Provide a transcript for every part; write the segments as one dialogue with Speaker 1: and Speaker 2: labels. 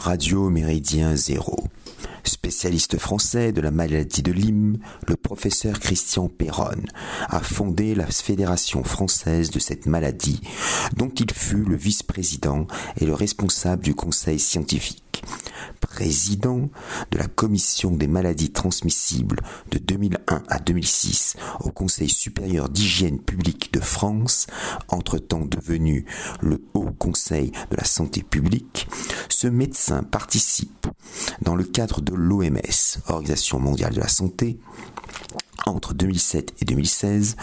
Speaker 1: Radio Méridien Zéro. Spécialiste français de la maladie de Lyme, le professeur Christian Perron a fondé la Fédération française de cette maladie, dont il fut le vice-président et le responsable du conseil scientifique président de la commission des maladies transmissibles de 2001 à 2006 au Conseil supérieur d'hygiène publique de France, entre-temps devenu le Haut Conseil de la santé publique, ce médecin participe, dans le cadre de l'OMS, Organisation mondiale de la santé, entre 2007 et 2016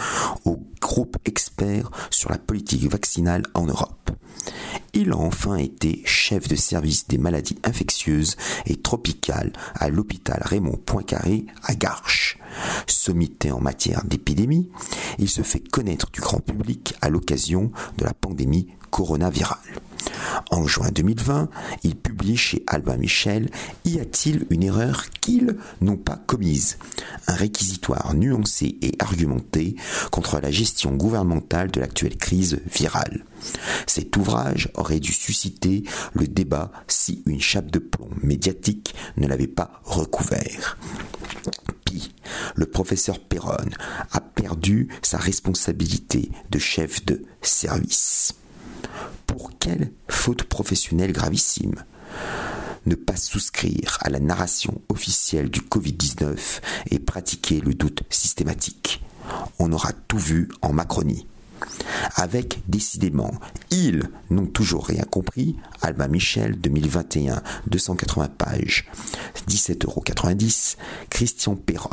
Speaker 1: au groupe expert sur la politique vaccinale en Europe. Il a enfin été chef de service des maladies infectieuses et tropicales à l'hôpital Raymond Poincaré à Garches. Sommité en matière d'épidémie, il se fait connaître du grand public à l'occasion de la pandémie coronavirale. En juin 2020, il publie chez Albin Michel Y a-t-il une erreur qu'ils n'ont pas commise? Un réquisitoire nuancé et argumenté contre la gestion gouvernementale de l'actuelle crise virale. Cet ouvrage aurait dû susciter le débat si une chape de plomb médiatique ne l'avait pas recouvert. Puis, le professeur Perron a perdu sa responsabilité de chef de service. Pour quelle faute professionnelle gravissime ne pas souscrire à la narration officielle du Covid-19 et pratiquer le doute systématique? On aura tout vu en Macronie avec décidément Ils n'ont toujours rien compris, Alba Michel 2021, 280 pages, 17,90 euros. Christian Perron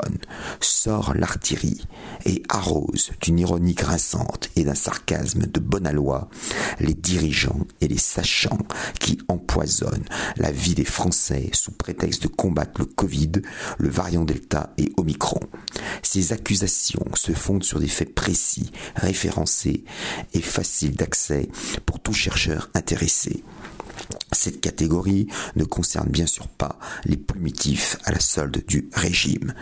Speaker 1: sort l'artillerie et arrose d'une ironie grinçante et d'un sarcasme de bonne aloi les dirigeants et les sachants qui empoisonnent la vie des Français sous prétexte de combattre le Covid, le variant Delta et Omicron. Ces accusations se fondent sur des faits précis, référencés et faciles d'accès pour tout chercheur intéressé. Cette catégorie ne concerne bien sûr pas les plumitifs à la solde du régime.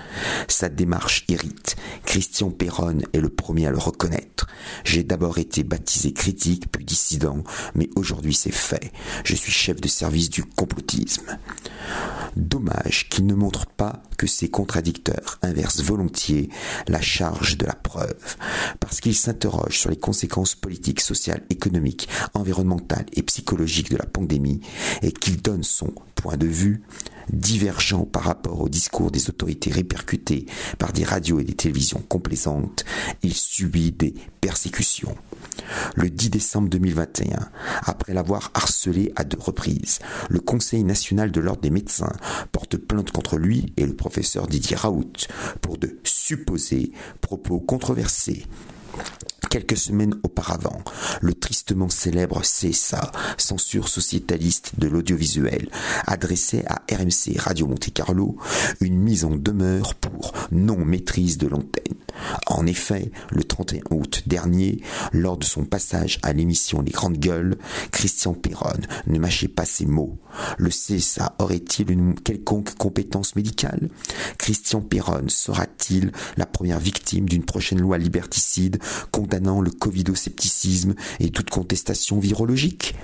Speaker 1: Sa démarche irrite. Christian Perron est le premier à le reconnaître. J'ai d'abord été baptisé critique puis dissident, mais aujourd'hui c'est fait. Je suis chef de service du complotisme. Dommage qu'il ne montre pas que ses contradicteurs inversent volontiers la charge de la preuve, parce qu'il s'interroge sur les conséquences politiques, sociales, économiques, environnementales et psychologiques de la pandémie et qu'il donne son point de vue divergent par rapport au discours des autorités répercutés par des radios et des télévisions complaisantes, il subit des persécutions. Le 10 décembre 2021, après l'avoir harcelé à deux reprises, le Conseil national de l'ordre des médecins porte plainte contre lui et le professeur Didier Raoult pour de supposés propos controversés quelques semaines auparavant, le tristement célèbre CSA, censure sociétaliste de l'audiovisuel, adressait à RMC Radio Monte Carlo une mise en demeure pour non-maîtrise de l'antenne. En effet, le 31 août dernier, lors de son passage à l'émission Les Grandes Gueules, Christian Perron ne mâchait pas ses mots. Le CSA aurait-il une quelconque compétence médicale? Christian Perron sera-t-il la première victime d'une prochaine loi liberticide condamnant le covidoscepticisme et toute contestation virologique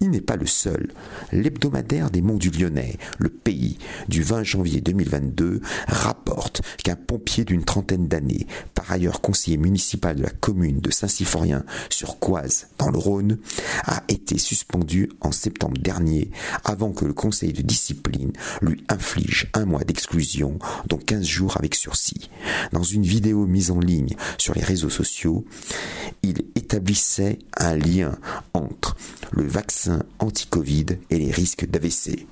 Speaker 1: Il n'est pas le seul. L'hebdomadaire des Monts du Lyonnais, le pays, du 20 janvier 2022, rapporte qu'un pompier d'une trentaine d'années, par ailleurs conseiller municipal de la commune de Saint-Symphorien sur Coise, dans le Rhône, a été suspendu en septembre dernier avant que le conseil de discipline lui inflige un mois d'exclusion, dont 15 jours avec sursis. Dans une vidéo mise en ligne sur les réseaux sociaux, il établissait un lien entre le vaccin anti-Covid et les risques d'AVC.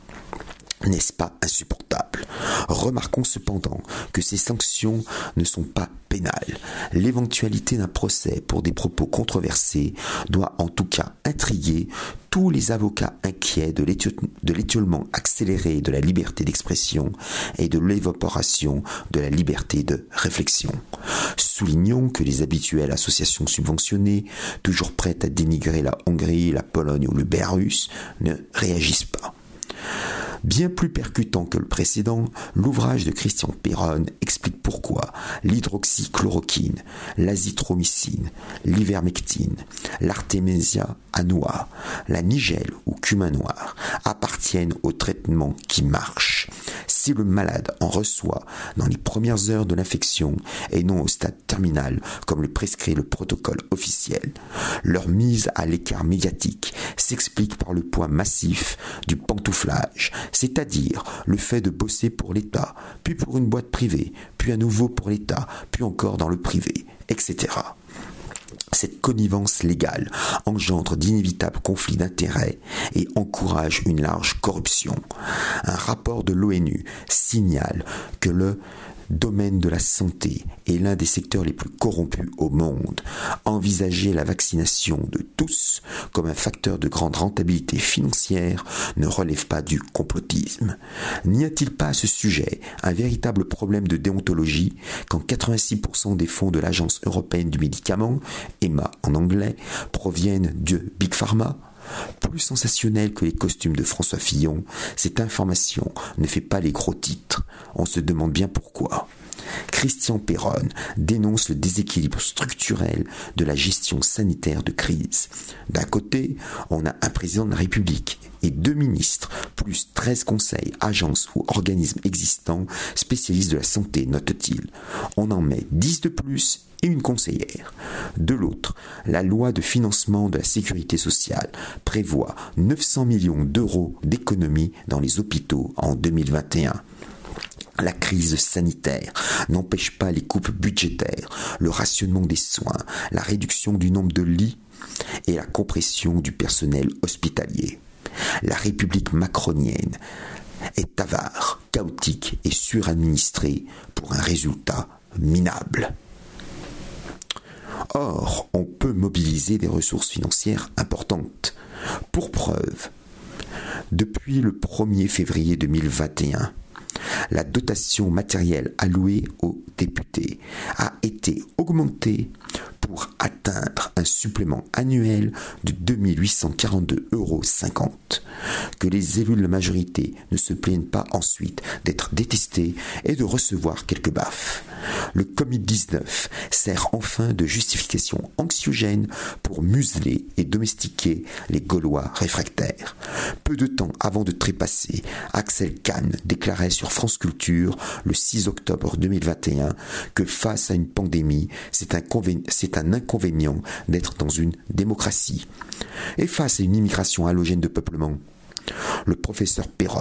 Speaker 1: N'est-ce pas insupportable? Remarquons cependant que ces sanctions ne sont pas pénales. L'éventualité d'un procès pour des propos controversés doit en tout cas intriguer tous les avocats inquiets de l'étiolement accéléré de la liberté d'expression et de l'évaporation de la liberté de réflexion. Soulignons que les habituelles associations subventionnées, toujours prêtes à dénigrer la Hongrie, la Pologne ou le Bélarus, ne réagissent pas. Bien plus percutant que le précédent, l'ouvrage de Christian Perron explique pourquoi l'hydroxychloroquine, l'azithromycine, l'ivermectine, l'artémisia annua, la nigelle ou cumin noir appartiennent au traitement qui marche. Si le malade en reçoit dans les premières heures de l'infection et non au stade terminal comme le prescrit le protocole officiel, leur mise à l'écart médiatique s'explique par le poids massif du c'est-à-dire le fait de bosser pour l'État, puis pour une boîte privée, puis à nouveau pour l'État, puis encore dans le privé, etc. Cette connivence légale engendre d'inévitables conflits d'intérêts et encourage une large corruption. Un rapport de l'ONU signale que le domaine de la santé est l'un des secteurs les plus corrompus au monde. Envisager la vaccination de tous comme un facteur de grande rentabilité financière ne relève pas du complotisme. N'y a-t-il pas à ce sujet un véritable problème de déontologie quand 86% des fonds de l'Agence européenne du médicament, EMA en anglais, proviennent de Big Pharma plus sensationnel que les costumes de François Fillon, cette information ne fait pas les gros titres. On se demande bien pourquoi. Christian Perron dénonce le déséquilibre structurel de la gestion sanitaire de crise. D'un côté, on a un président de la République et deux ministres, plus 13 conseils, agences ou organismes existants spécialistes de la santé, note-t-il. On en met 10 de plus et une conseillère. De l'autre, la loi de financement de la sécurité sociale prévoit 900 millions d'euros d'économies dans les hôpitaux en 2021. La crise sanitaire n'empêche pas les coupes budgétaires, le rationnement des soins, la réduction du nombre de lits et la compression du personnel hospitalier. La République macronienne est avare, chaotique et suradministrée pour un résultat minable. Or, on peut mobiliser des ressources financières importantes. Pour preuve, depuis le 1er février 2021, la dotation matérielle allouée aux députés a été augmentée pour atteindre un supplément annuel de 2842,50 euros. Que les élus de la majorité ne se plaignent pas ensuite d'être détestés et de recevoir quelques baffes. Le Covid-19 sert enfin de justification anxiogène pour museler et domestiquer les Gaulois réfractaires. Peu de temps avant de trépasser, Axel Kahn déclarait sur France Culture le 6 octobre 2021 que face à une pandémie, c'est un, inconvénient d'être dans une démocratie. Et face à une immigration halogène de peuplement, le professeur Perron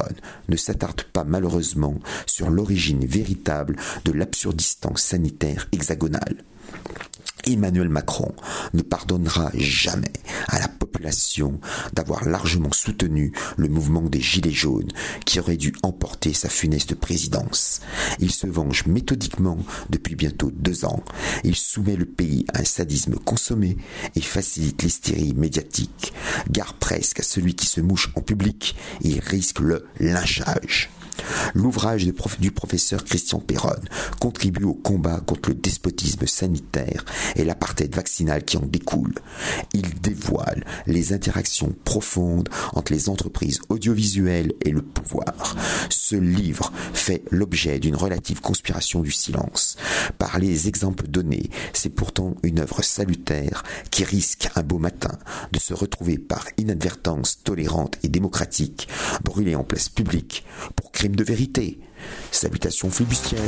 Speaker 1: ne s'attarde pas malheureusement sur l'origine véritable de l'absurdistan sanitaire hexagonal. Emmanuel Macron ne pardonnera jamais à la d'avoir largement soutenu le mouvement des Gilets jaunes qui aurait dû emporter sa funeste présidence. Il se venge méthodiquement depuis bientôt deux ans. Il soumet le pays à un sadisme consommé et facilite l'hystérie médiatique. Gare presque à celui qui se mouche en public, il risque le lynchage. L'ouvrage du professeur Christian Perron contribue au combat contre le despotisme sanitaire et l'apartheid vaccinal qui en découle. Il dévoile les interactions profondes entre les entreprises audiovisuelles et le pouvoir. Ce livre fait l'objet d'une relative conspiration du silence. Par les exemples donnés, c'est pourtant une œuvre salutaire qui risque un beau matin de se retrouver par inadvertance tolérante et démocratique brûlée en place publique pour de vérité. Salutations flibustières.